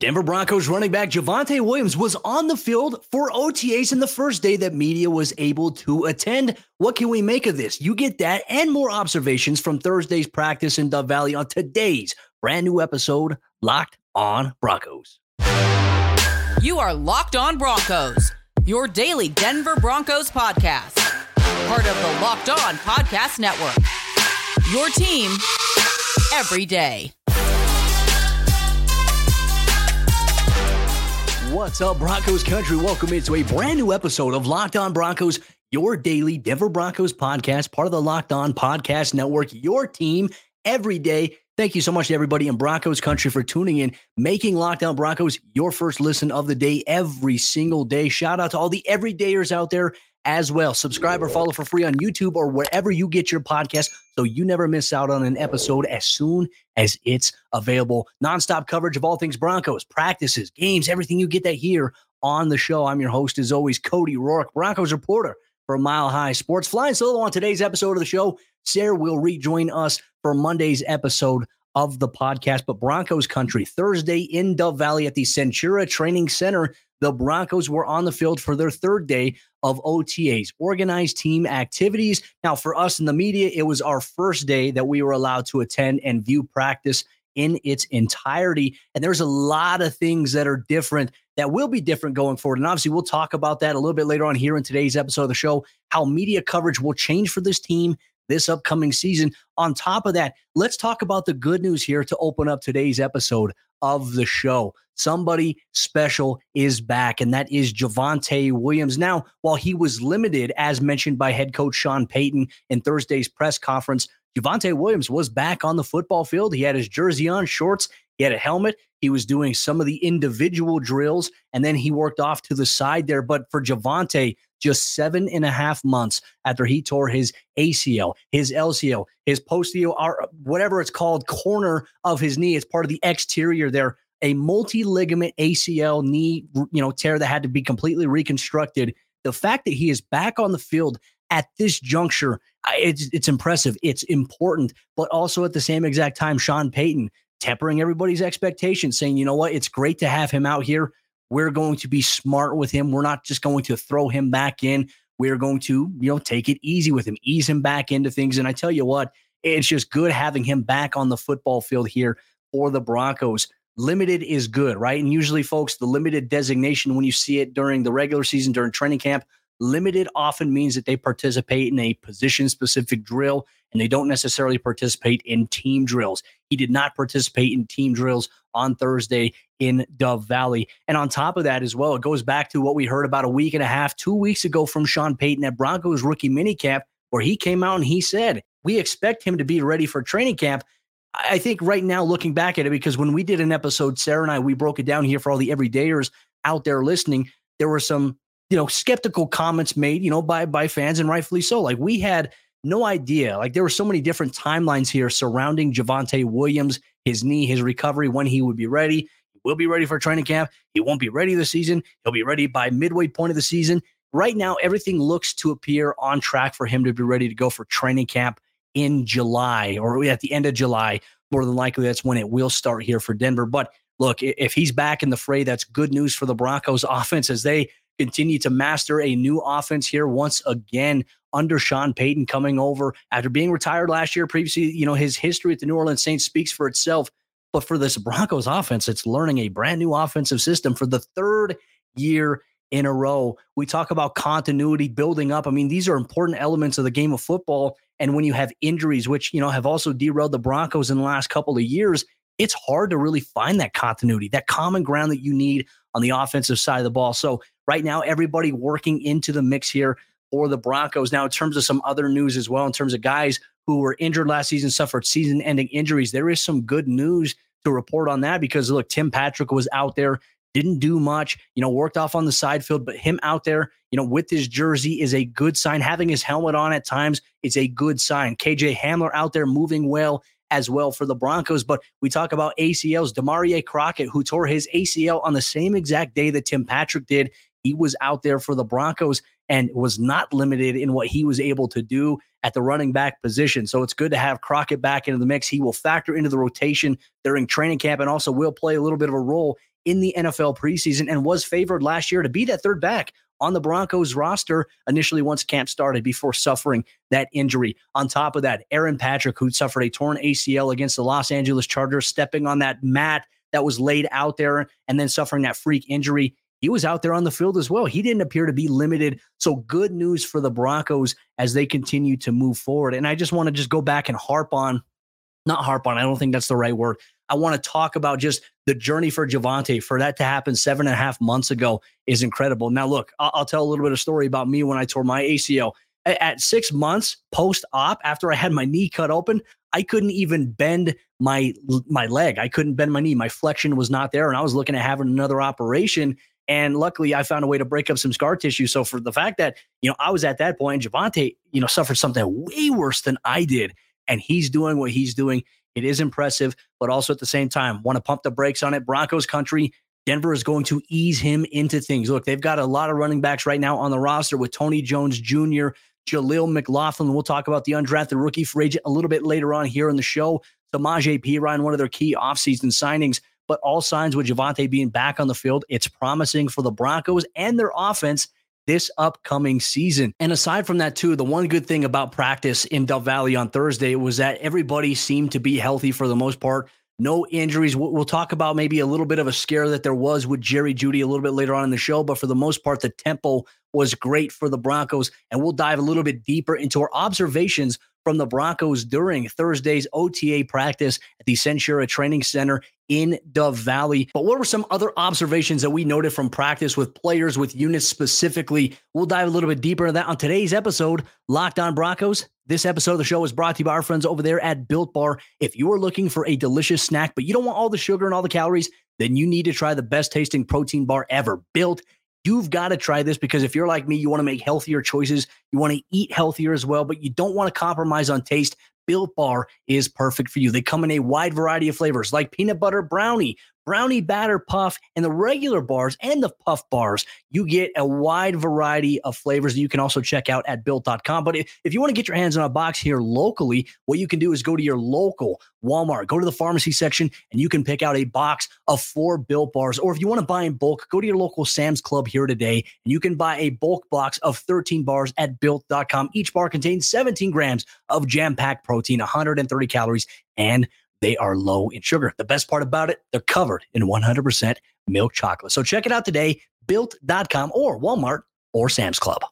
Denver Broncos running back Javonte Williams was on the field for OTAs in the first day that media was able to attend. What can we make of this? You get that and more observations from Thursday's practice in Dove Valley on today's brand new episode, Locked on Broncos. You are Locked on Broncos, your daily Denver Broncos podcast, part of the Locked on Podcast Network. Your team every day. What's up, Broncos country? Welcome into a brand new episode of Locked On Broncos, your daily Denver Broncos podcast, part of the Locked On Podcast Network, your team every day. Thank you so much to everybody in Broncos country for tuning in, making Locked On Broncos your first listen of the day every single day. Shout out to all the everydayers out there as well. Subscribe or follow for free on YouTube or wherever you get your podcast so you never miss out on an episode as soon as it's available. Nonstop coverage of all things Broncos, practices, games, everything you get that here on the show. I'm your host, as always, Cody Roark, Broncos reporter for Mile High Sports. Flying solo on today's episode of the show. Sayre will rejoin us for Monday's episode of the podcast. But Broncos country, Thursday in Dove Valley at the Centura Training Center the Broncos were on the field for their third day of OTAs, organized team activities. Now, for us in the media, it was our first day that we were allowed to attend and view practice in its entirety. And there's a lot of things that are different that will be different going forward. And obviously, we'll talk about that a little bit later on here in today's episode of the show, how media coverage will change for this team this upcoming season. On top of that, let's talk about the good news here to open up today's episode of the show. Somebody special is back, and that is Javonte Williams. Now, while he was limited, as mentioned by head coach Sean Payton in Thursday's press conference, Javonte Williams was back on the football field. He had his jersey on, shorts, he had a helmet. He was doing some of the individual drills, and then he worked off to the side there. But for Javonte, just seven and a half months after he tore his ACL, his LCL, his postio, whatever it's called, corner of his knee. It's part of the exterior there a multi-ligament ACL knee, you know, tear that had to be completely reconstructed. The fact that he is back on the field at this juncture, it's it's impressive. It's important, but also at the same exact time, Sean Payton tempering everybody's expectations, saying, you know what, it's great to have him out here. We're going to be smart with him. We're not just going to throw him back in. We're going to, you know, take it easy with him, ease him back into things. And I tell you what, it's just good having him back on the football field here for the Broncos limited is good, right? And usually, folks, the limited designation, when you see it during the regular season, during training camp, limited often means that they participate in a position specific drill and they don't necessarily participate in team drills. He did not participate in team drills on Thursday in Dove Valley. And on top of that, as well, it goes back to what we heard about a week and a half, two weeks ago from Sean Payton at Broncos rookie minicamp, where he came out and he said, We expect him to be ready for training camp. I think right now, looking back at it, because when we did an episode, Sayre and I, we broke it down here for all the everydayers out there listening. There were some, you know, skeptical comments made, you know, by by fans, and rightfully so. Like we had no idea. Like there were so many different timelines here surrounding Javonte Williams, his knee, his recovery, when he would be ready. He will be ready for training camp. He won't be ready this season. He'll be ready by midway point of the season. Right now, everything looks to appear on track for him to be ready to go for training camp in July or at the end of July. More than likely, that's when it will start here for Denver. But look, if he's back in the fray, that's good news for the Broncos offense as they continue to master a new offense here once again under Sean Payton coming over after being retired last year. Previously, you know, his history at the New Orleans Saints speaks for itself. But for this Broncos offense, it's learning a brand new offensive system for the third year in a row. We talk about continuity building up. I mean, these are important elements of the game of football. And when you have injuries, which, you know, have also derailed the Broncos in the last couple of years, it's hard to really find that continuity, that common ground that you need on the offensive side of the ball. So right now, everybody working into the mix here for the Broncos. Now, in terms of some other news as well, in terms of guys who were injured last season, suffered season ending injuries, there is some good news to report on that because look, Tim Patrick was out there didn't do much, you know, worked off on the side field, but him out there, you know, with his jersey is a good sign. Having his helmet on at times is a good sign. KJ Hamler out there moving well as well for the Broncos. But we talk about ACLs. Damarea Crockett, who tore his ACL on the same exact day that Tim Patrick did, he was out there for the Broncos and was not limited in what he was able to do at the running back position. So it's good to have Crockett back into the mix. He will factor into the rotation during training camp and also will play a little bit of a role in the NFL preseason and was favored last year to be that third back on the Broncos roster initially once camp started before suffering that injury. On top of that, Aaron Patrick, who suffered a torn ACL against the Los Angeles Chargers, stepping on that mat that was laid out there and then suffering that freak injury. He was out there on the field as well. He didn't appear to be limited. So good news for the Broncos as they continue to move forward. And I just want to just go back and harp on, not harp on, I don't think that's the right word. I want to talk about just the journey for Javonte. For that to happen seven and a half months ago is incredible. Now, look, I'll, I'll tell a little bit of story about me when I tore my ACL. At, at six months post op, after I had my knee cut open, I couldn't even bend my my leg. I couldn't bend my knee. My flexion was not there, and I was looking at having another operation. And luckily, I found a way to break up some scar tissue. So for the fact that you know I was at that point, Javonte, you know, suffered something way worse than I did, and he's doing what he's doing. It is impressive, but also at the same time, want to pump the brakes on it. Broncos country. Denver is going to ease him into things. Look, they've got a lot of running backs right now on the roster with Tony Jones Jr., Jaleel McLaughlin. We'll talk about the undrafted rookie free agent a little bit later on here in the show. Samaje Perine, one of their key offseason signings, but all signs with Javonte being back on the field, it's promising for the Broncos and their offense this upcoming season. And aside from that, too, the one good thing about practice in Dove Valley on Thursday was that everybody seemed to be healthy for the most part. No injuries. We'll talk about maybe a little bit of a scare that there was with Jerry Jeudy a little bit later on in the show, but for the most part, the tempo was great for the Broncos. And we'll dive a little bit deeper into our observations from the Broncos during Thursday's OTA practice at the Centura Training Center in Dove Valley. But what were some other observations that we noted from practice with players, with units specifically? We'll dive a little bit deeper into that on today's episode, Locked On Broncos. This episode of the show is brought to you by our friends over there at Built Bar. If you are looking for a delicious snack, but you don't want all the sugar and all the calories, then you need to try the best tasting protein bar ever. Built You've got to try this because if you're like me, you want to make healthier choices, you want to eat healthier as well, but you don't want to compromise on taste. Built Bar is perfect for you. They come in a wide variety of flavors like peanut butter brownie, brownie batter puff, and the regular bars and the puff bars. You get a wide variety of flavors that you can also check out at built.com. But if, if you want to get your hands on a box here locally, what you can do is go to your local Walmart, go to the pharmacy section, and you can pick out a box of four built bars. Or if you want to buy in bulk, go to your local Sam's Club here today, and you can buy a bulk box of 13 bars at built.com. Each bar contains 17 grams of jam packed protein, 130 calories, and they are low in sugar. The best part about it, they're covered in 100% milk chocolate. So check it out today, built.com or Walmart or Sam's Club.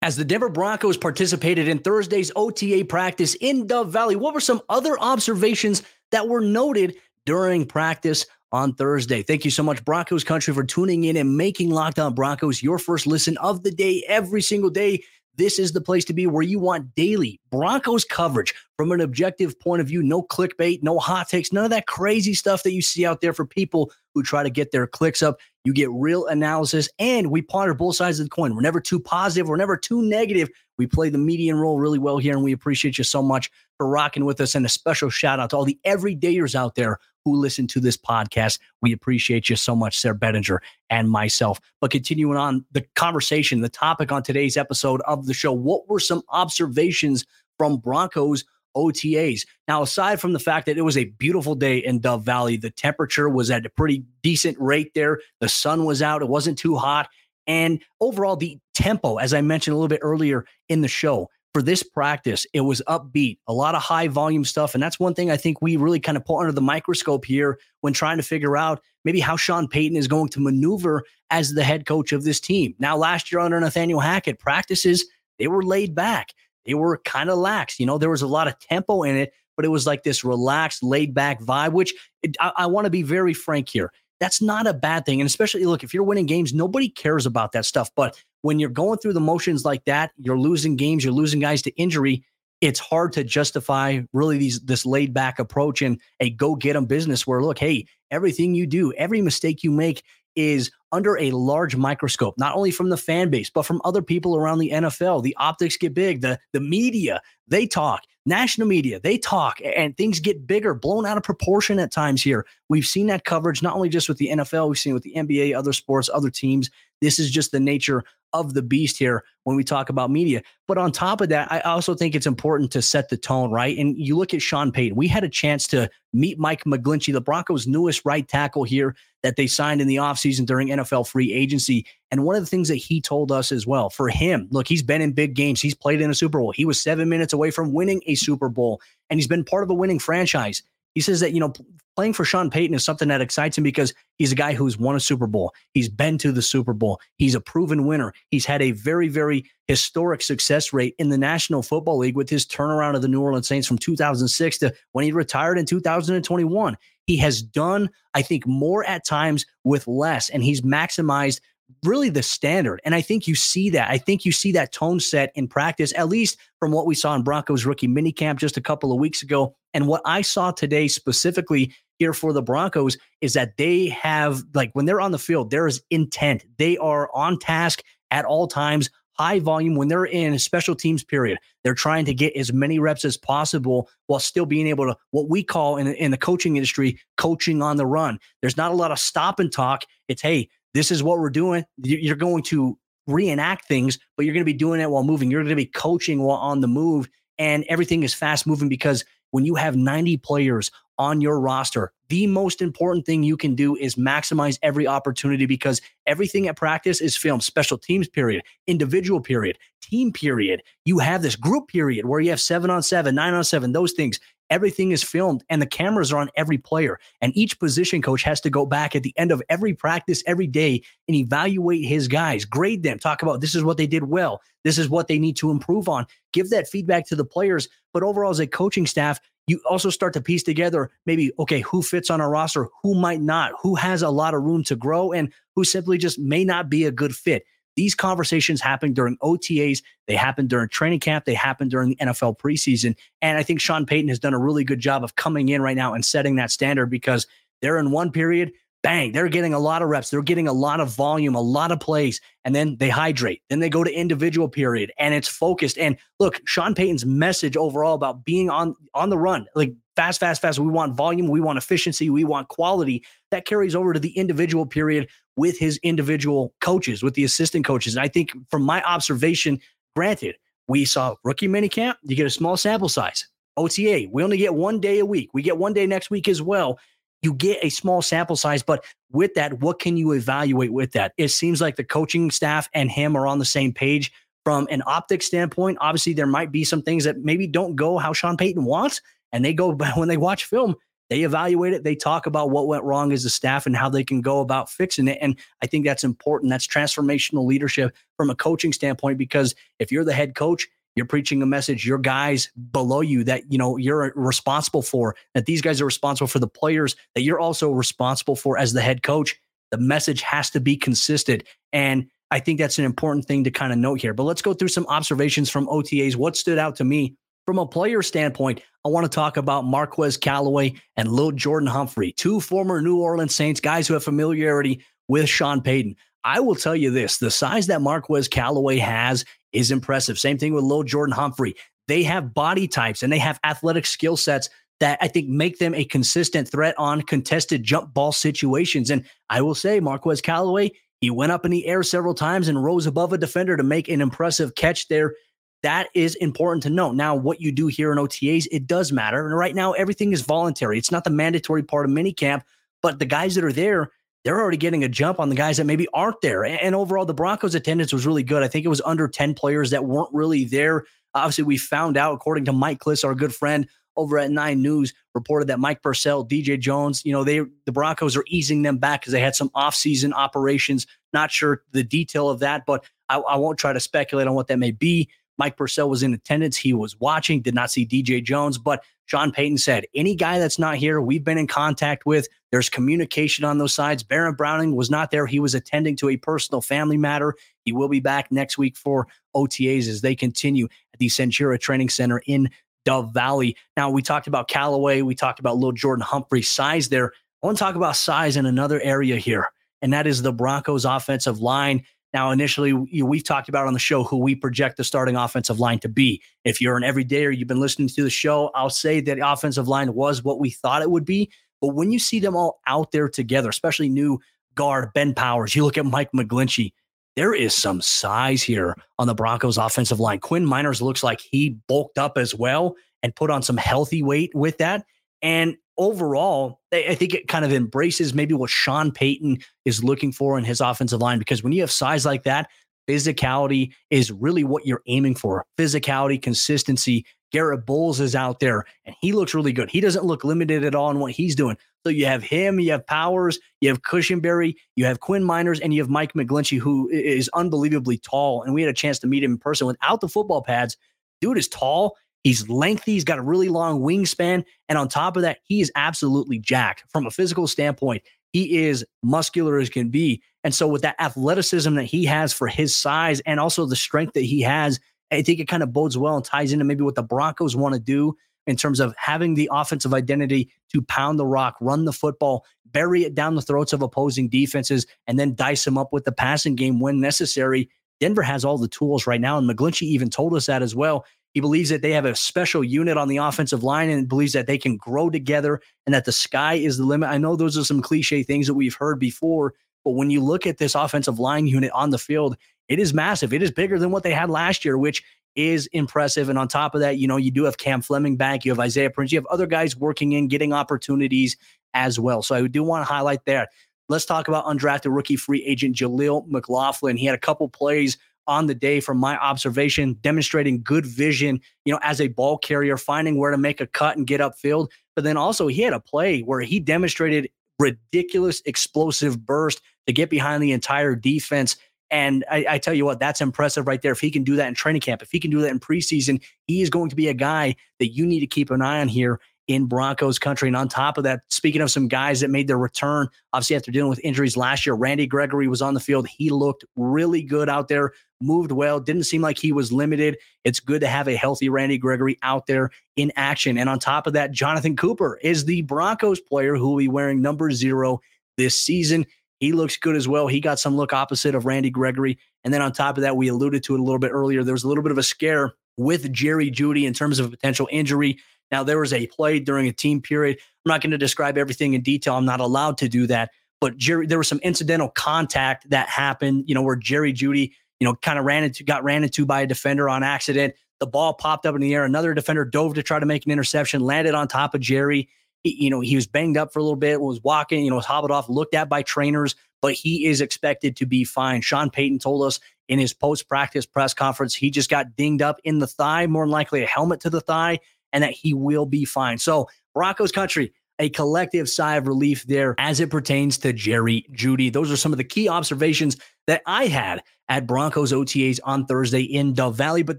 As the Denver Broncos participated in Thursday's OTA practice in Dove Valley, what were some other observations that were noted during practice on Thursday? Thank you so much, Broncos Country, for tuning in and making Locked On Broncos your first listen of the day every single day this is the place to be where you want daily Broncos coverage from an objective point of view. No clickbait, no hot takes, none of that crazy stuff that you see out there for people who try to get their clicks up. You get real analysis, and we ponder both sides of the coin. We're never too positive, we're never too negative. We play the median role really well here, and we appreciate you so much for rocking with us. And a special shout out to all the everydayers out there who listen to this podcast. We appreciate you so much, Sayre Bedinger and myself. But continuing on the conversation, the topic on today's episode of the show, what were some observations from Broncos? OTAs. Now, aside from the fact that it was a beautiful day in Dove Valley, the temperature was at a pretty decent rate there. The sun was out, it wasn't too hot. And overall, the tempo, as I mentioned a little bit earlier in the show, for this practice, it was upbeat, a lot of high volume stuff. And that's one thing I think we really kind of put under the microscope here when trying to figure out maybe how Sean Payton is going to maneuver as the head coach of this team. Now, last year under Nathaniel Hackett, practices, they were laid back. They were kind of lax. You know, there was a lot of tempo in it, but it was like this relaxed, laid back vibe, which I, I want to be very frank here. That's not a bad thing. And especially, look, if you're winning games, nobody cares about that stuff. But when you're going through the motions like that, you're losing games, you're losing guys to injury. It's hard to justify really these this laid back approach and a go get them business where look, hey, everything you do, every mistake you make is under a large microscope, not only from the fan base, but from other people around the NFL. The optics get big, the, the media, they talk, national media, they talk, and things get bigger, blown out of proportion at times here. We've seen that coverage not only just with the NFL, we've seen with the NBA, other sports, other teams. This is just the nature of the beast here when we talk about media. But on top of that, I also think it's important to set the tone, right? And you look at Sean Payton. We had a chance to meet Mike McGlinchey, the Broncos' newest right tackle here that they signed in the offseason during NFL free agency. And one of the things that he told us as well, for him, look, he's been in big games. He's played in a Super Bowl. He was seven minutes away from winning a Super Bowl, and he's been part of a winning franchise. He says that, you know, playing for Sean Payton is something that excites him because he's a guy who's won a Super Bowl. He's been to the Super Bowl. He's a proven winner. He's had a very, very historic success rate in the National Football League with his turnaround of the New Orleans Saints from 2006 to when he retired in 2021. He has done, I think, more at times with less, and he's maximized really the standard. And I think you see that. I think you see that tone set in practice, at least from what we saw in Broncos rookie minicamp just a couple of weeks ago. And what I saw today specifically here for the Broncos is that they have, like, when they're on the field, there is intent. They are on task at all times, high volume. When they're in a special teams period, they're trying to get as many reps as possible while still being able to, what we call in, in the coaching industry, coaching on the run. There's not a lot of stop and talk. It's, hey, this is what we're doing. You're going to reenact things, but you're going to be doing it while moving. You're going to be coaching while on the move. And everything is fast moving because when you have 90 players on your roster, the most important thing you can do is maximize every opportunity because everything at practice is filmed. Special teams period, individual period, team period. You have this group period where you have seven on seven, nine on seven, those things. Everything is filmed and the cameras are on every player. And each position coach has to go back at the end of every practice every day and evaluate his guys, grade them, talk about this is what they did well. This is what they need to improve on. Give that feedback to the players. But overall, as a coaching staff, you also start to piece together maybe, okay, who fits on our roster, who might not, who has a lot of room to grow, and who simply just may not be a good fit. These conversations happen during OTAs, they happen during training camp, they happen during the NFL preseason. And I think Sean Payton has done a really good job of coming in right now and setting that standard because they're in one period, bang, they're getting a lot of reps, they're getting a lot of volume, a lot of plays, and then they hydrate. Then they go to individual period and it's focused. And look, Sean Payton's message overall about being on on the run, like fast, fast, fast. We want volume, we want efficiency, we want quality. That carries over to the individual period with his individual coaches, with the assistant coaches. And I think from my observation, granted, we saw rookie minicamp, you get a small sample size. OTA, we only get one day a week. We get one day next week as well. You get a small sample size, but with that, what can you evaluate with that? It seems like the coaching staff and him are on the same page from an optic standpoint. Obviously, there might be some things that maybe don't go how Sean Payton wants, and they go when they watch film they evaluate it. They talk about what went wrong as a staff and how they can go about fixing it. And I think that's important. That's transformational leadership from a coaching standpoint, because if you're the head coach, you're preaching a message your guys below you that you know you're responsible for that these guys are responsible for the players that you're also responsible for as the head coach. The message has to be consistent. And i think that's an important thing to kind of note here. But let's go through some observations from otas what stood out to me from a player standpoint, I want to talk about Marquez Callaway and Lil'Jordan Humphrey, two former New Orleans Saints guys who have familiarity with Sean Payton. I will tell you this the size that Marquez Callaway has is impressive. Same thing with Lil'Jordan Humphrey. They have body types and they have athletic skill sets that I think make them a consistent threat on contested jump ball situations. And I will say, Marquez Callaway, he went up in the air several times and rose above a defender to make an impressive catch there that is important to know. Now, what you do here in OTAs, it does matter. And right now, everything is voluntary. It's not the mandatory part of minicamp, but the guys that are there, they're already getting a jump on the guys that maybe aren't there. And overall, the Broncos' attendance was really good. I think it was under 10 players that weren't really there. Obviously, we found out, according to Mike Klis, our good friend over at Nine News, reported that Mike Purcell, DJ Jones, you know, they the Broncos are easing them back because they had some offseason operations. Not sure the detail of that, but I, I won't try to speculate on what that may be. Mike Purcell was in attendance. He was watching, did not see DJ Jones, but Sean Payton said, any guy that's not here, we've been in contact with. There's communication on those sides. Baron Browning was not there. He was attending to a personal family matter. He will be back next week for OTAs as they continue at the Centura Training Center in Dove Valley. Now, we talked about Callaway. We talked about little Jordan Humphrey size there. I want to talk about size in another area here, and that is the Broncos offensive line. Now, initially, we've talked about on the show who we project the starting offensive line to be. If you're an everydayer, you've been listening to the show, I'll say that the offensive line was what we thought it would be. But when you see them all out there together, especially new guard Ben Powers, you look at Mike McGlinchey, there is some size here on the Broncos offensive line. Quinn Meinerz looks like he bulked up as well and put on some healthy weight with that. And overall, I think it kind of embraces maybe what Sean Payton is looking for in his offensive line because when you have size like that, physicality is really what you're aiming for. Physicality, consistency. Garett Bolles is out there and he looks really good. He doesn't look limited at all in what he's doing. So you have him, you have Powers, you have Cushenberry, you have Quinn Meinerz, and you have Mike McGlinchey, who is unbelievably tall. And we had a chance to meet him in person without the football pads. Dude is tall. He's lengthy. He's got a really long wingspan. And on top of that, he is absolutely jacked from a physical standpoint. He is muscular as can be. And so, with that athleticism that he has for his size and also the strength that he has, I think it kind of bodes well and ties into maybe what the Broncos want to do in terms of having the offensive identity to pound the rock, run the football, bury it down the throats of opposing defenses, and then dice them up with the passing game when necessary. Denver has all the tools right now. And McGlinchey even told us that as well. He believes that they have a special unit on the offensive line and believes that they can grow together and that the sky is the limit. I know those are some cliche things that we've heard before, but when you look at this offensive line unit on the field, it is massive. It is bigger than what they had last year, which is impressive. And on top of that, you know, you do have Cam Fleming back, you have Isaiah Prince, you have other guys working in, getting opportunities as well. So I do want to highlight that. Let's talk about undrafted rookie free agent Jaleel McLaughlin. He had a couple plays on the day from my observation, demonstrating good vision, you know, as a ball carrier, finding where to make a cut and get upfield. But then also he had a play where he demonstrated ridiculous explosive burst to get behind the entire defense and I, I, tell you what, that's impressive right there. If he can do that in training camp, if he can do that in preseason, he is going to be a guy that you need to keep an eye on here in Broncos country. And on top of that, speaking of some guys that made their return, obviously after dealing with injuries last year, Randy Gregory was on the field. He looked really good out there, moved well, didn't seem like he was limited. It's good to have a healthy Randy Gregory out there in action. And on top of that, Jonathan Cooper is the Broncos player who will be wearing number zero this season. He looks good as well. He got some look opposite of Randy Gregory. And then on top of that, we alluded to it a little bit earlier. There was a little bit of a scare with Jerry Jeudy in terms of a potential injury. Now, there was a play during a team period. I'm not going to describe everything in detail. I'm not allowed to do that. But Jerry, there was some incidental contact that happened, you know, where Jerry Jeudy, you know, kind of ran into, got ran into by a defender on accident. The ball popped up in the air. Another defender dove to try to make an interception, landed on top of Jerry you know, he was banged up for a little bit, was walking, you know, was hobbled off, looked at by trainers, but he is expected to be fine. Sean Payton told us in his post practice press conference, he just got dinged up in the thigh, more than likely a helmet to the thigh, and that he will be fine. So, Broncos country, a collective sigh of relief there as it pertains to Jerry Jeudy. Those are some of the key observations that I had at Broncos OTAs on Thursday in Dove Valley. But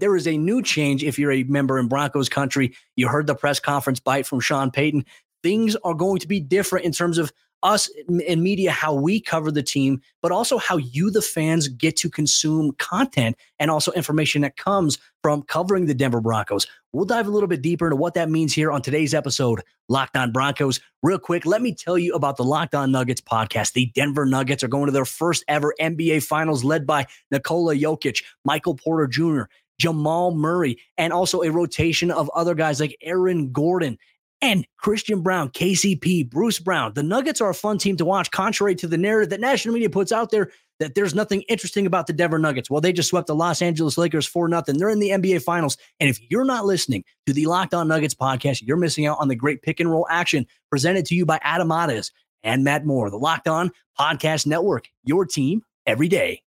there is a new change if you're a member in Broncos country. You heard the press conference bite from Sean Payton things are going to be different in terms of us in media, how we cover the team, but also how you, the fans, get to consume content and also information that comes from covering the Denver Broncos. We'll dive a little bit deeper into what that means here on today's episode, Locked On Broncos. Real quick, let me tell you about the Locked On Nuggets podcast. The Denver Nuggets are going to their first ever NBA Finals, led by Nikola Jokic, Michael Porter Jr., Jamal Murray, and also a rotation of other guys like Aaron Gordon and Christian Braun, KCP, Bruce Brown. The Nuggets are a fun team to watch, contrary to the narrative that national media puts out there that there's nothing interesting about the Denver Nuggets. Well, they just swept the Los Angeles Lakers for nothing. They're in the NBA Finals. And if you're not listening to the Locked On Nuggets podcast, you're missing out on the great pick and roll action presented to you by Adam Mares and Matt Moore, the Locked On Podcast Network, your team every day.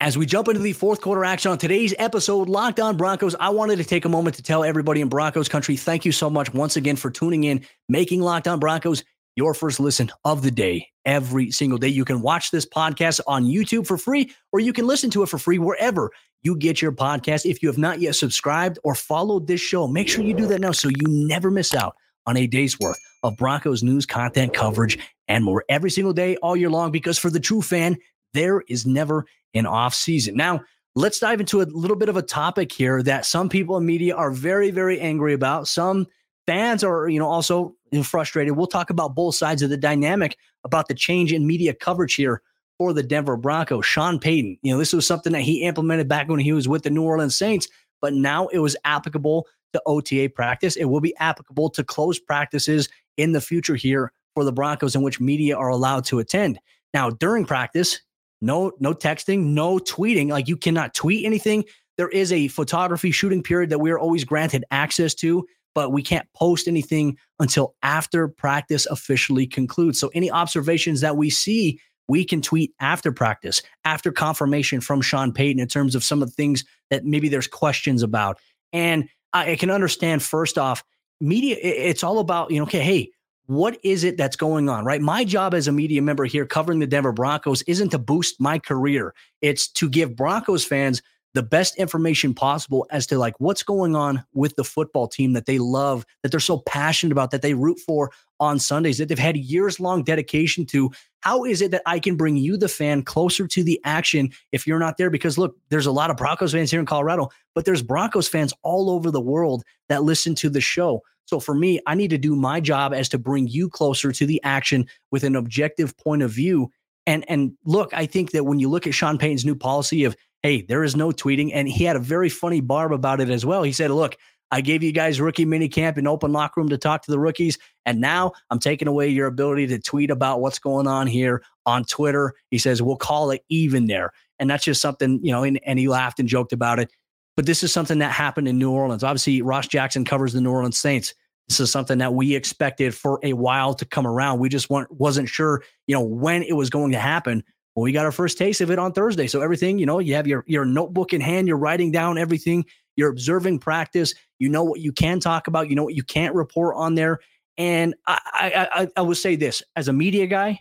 As we jump into the fourth quarter action on today's episode, Locked On Broncos, I wanted to take a moment to tell everybody in Broncos country, thank you so much once again for tuning in, making Locked On Broncos your first listen of the day every single day. You can watch this podcast on YouTube for free, or you can listen to it for free wherever you get your podcast. If you have not yet subscribed or followed this show, make sure you do that now so you never miss out on a day's worth of Broncos news, content, coverage, and more every single day, all year long. Because for the true fan, there is never an off season. Now, let's dive into a little bit of a topic here that some people in media are very, very angry about. Some fans are, you know, also frustrated. We'll talk about both sides of the dynamic about the change in media coverage here for the Denver Broncos. Sean Payton, you know, this was something that he implemented back when he was with the New Orleans Saints, but now it was applicable to OTA practice. It will be applicable to close practices in the future here for the Broncos in which media are allowed to attend. Now, during practice, no no texting, no tweeting. Like you cannot tweet anything. There is a photography shooting period that we are always granted access to, but we can't post anything until after practice officially concludes. So any observations that we see, we can tweet after practice, after confirmation from Sean Payton in terms of some of the things that maybe there's questions about. And I can understand first off, media, it's all about, you know, okay, hey, what is it that's going on, right? My job as a media member here covering the Denver Broncos isn't to boost my career. It's to give Broncos fans the best information possible as to like what's going on with the football team that they love, that they're so passionate about, that they root for on Sundays, that they've had years long dedication to. How is it that I can bring you, the fan, closer to the action if you're not there? Because look, there's a lot of Broncos fans here in Colorado, but there's Broncos fans all over the world that listen to the show. So for me, I need to do my job as to bring you closer to the action with an objective point of view. And and look, I think that when you look at Sean Payton's new policy of hey, there is no tweeting, and he had a very funny barb about it as well. He said, look. I gave you guys rookie mini camp and open locker room to talk to the rookies. And now I'm taking away your ability to tweet about what's going on here on Twitter. He says, we'll call it even there. And that's just something, you know, and, and he laughed and joked about it. But this is something that happened in New Orleans. Obviously, Ross Jackson covers the New Orleans Saints. This is something that we expected for a while to come around. We just weren't wasn't sure, you know, when it was going to happen. Well, we got our first taste of it on Thursday. So everything, you know, you have your your notebook in hand, you're writing down everything, you're observing practice, you know what you can talk about, you know what you can't report on there. And I I I, I would say this as a media guy,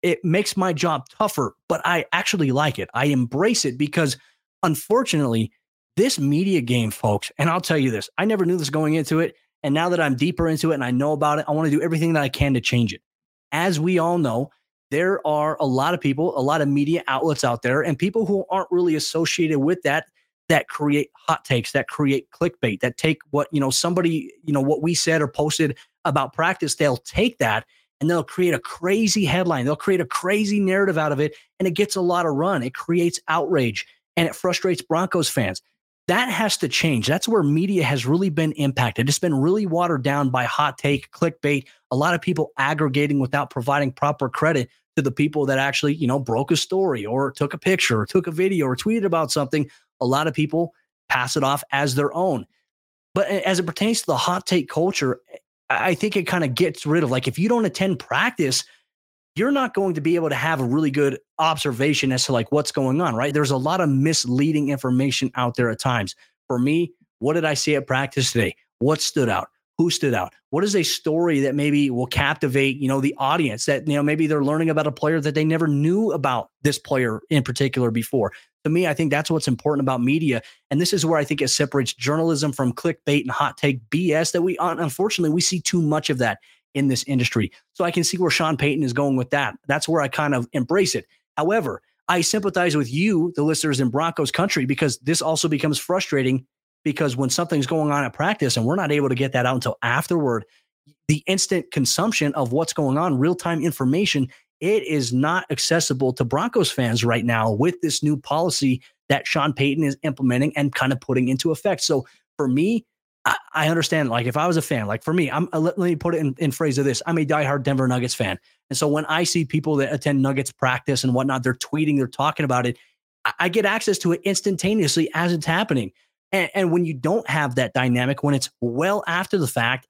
it makes my job tougher, but I actually like it. I embrace it because unfortunately, this media game, folks, and I'll tell you this, I never knew this going into it. And now that I'm deeper into it and I know about it, I want to do everything that I can to change it. As we all know, there are a lot of people, a lot of media outlets out there, and people who aren't really associated with that that create hot takes, that create clickbait, that take what, you know, somebody, you know, what we said or posted about practice, they'll take that and they'll create a crazy headline. They'll create a crazy narrative out of it and it gets a lot of run. It creates outrage and it frustrates Broncos fans that has to change. That's where media has really been impacted. It's been really watered down by hot take, clickbait, a lot of people aggregating without providing proper credit to the people that actually, you know, broke a story or took a picture or took a video or tweeted about something. A lot of people pass it off as their own. But as it pertains to the hot take culture, I think it kind of gets rid of like if you don't attend practice, you're not going to be able to have a really good observation as to like what's going on, right? There's a lot of misleading information out there at times. For me, what did I see at practice today? What stood out? Who stood out? What is a story that maybe will captivate, you know, the audience that, you know, maybe they're learning about a player that they never knew about this player in particular before. To me, I think that's what's important about media. And this is where I think it separates journalism from clickbait and hot take BS that we unfortunately we see too much of that in this industry. So I can see where Sean Payton is going with that. That's where I kind of embrace it. However, I sympathize with you, the listeners in Broncos country, because this also becomes frustrating because when something's going on at practice and we're not able to get that out until afterward, the instant consumption of what's going on, real time information, it is not accessible to Broncos fans right now with this new policy that Sean Payton is implementing and kind of putting into effect. So for me, I, understand. Like if I was a fan, like for me, I'm uh, let, me put it in, in phrase of this. I'm a diehard Denver Nuggets fan. And so when I see people that attend Nuggets practice and whatnot, they're tweeting, they're talking about it. I, I get access to it instantaneously as it's happening. And, and when you don't have that dynamic, when it's well after the fact,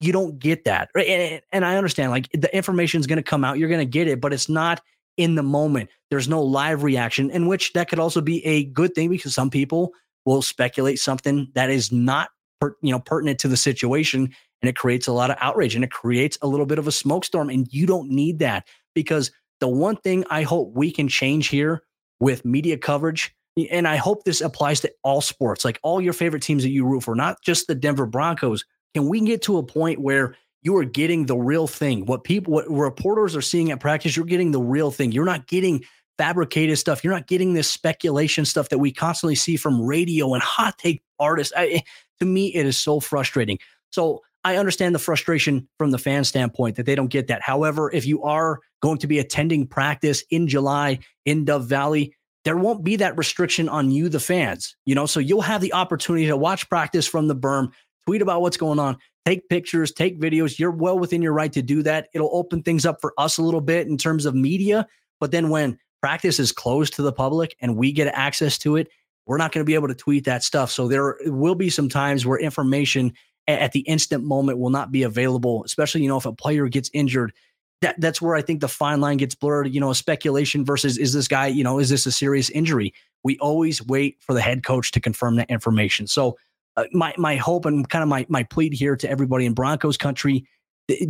you don't get that. And, and I understand like the information is going to come out, you're going to get it, but it's not in the moment. There's no live reaction, in which that could also be a good thing because some people will speculate something that is not per, you know pertinent to the situation and it creates a lot of outrage and it creates a little bit of a smokestorm and you don't need that because the one thing I hope we can change here with media coverage and I hope this applies to all sports like all your favorite teams that you root for not just the Denver Broncos can we get to a point where you are getting the real thing what people what reporters are seeing at practice you're getting the real thing you're not getting fabricated stuff. You're not getting this speculation stuff that we constantly see from radio and hot take artists. I, eh, to me, it is so frustrating. So I understand the frustration from the fan standpoint that they don't get that. However, if you are going to be attending practice in July in Dove Valley, there won't be that restriction on you, the fans. You know, so you'll have the opportunity to watch practice from the berm, tweet about what's going on, take pictures, take videos. You're well within your right to do that. It'll open things up for us a little bit in terms of media. But then when practice is closed to the public and we get access to it, we're not going to be able to tweet that stuff. So there will be some times where information at the instant moment will not be available, especially, you know, if a player gets injured. That, that's where I think the fine line gets blurred, you know, speculation versus is this guy, you know, is this a serious injury? We always wait for the head coach to confirm that information. So uh, my my hope and kind of my my plead here to everybody in Broncos country,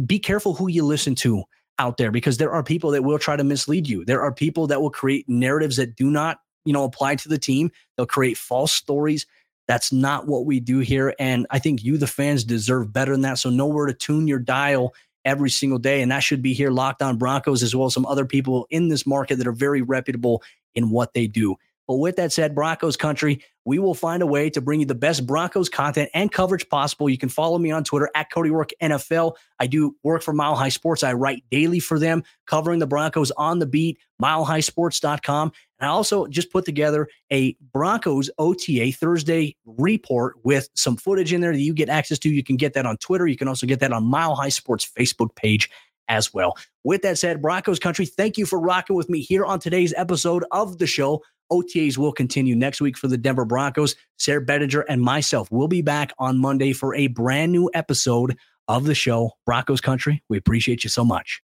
be careful who you listen to out there because there are people that will try to mislead you. There are people that will create narratives that do not, you know, apply to the team. They'll create false stories. That's not what we do here. And I think you, the fans, deserve better than that. So know where to tune your dial every single day. And that should be here, Locked On Broncos, as well as some other people in this market that are very reputable in what they do. But with that said, Broncos country, we will find a way to bring you the best Broncos content and coverage possible. You can follow me on Twitter at Cody Roark NFL. I do work for Mile High Sports. I write daily for them, covering the Broncos on the beat, milehighsports.com. I also just put together a Broncos OTA Thursday report with some footage in there that you get access to. You can get that on Twitter. You can also get that on Mile High Sports Facebook page as well. With that said, Broncos country, thank you for rocking with me here on today's episode of the show. OTAs will continue next week for the Denver Broncos. Sayre Bedinger and myself will be back on Monday for a brand new episode of the show, Broncos Country. We appreciate you so much.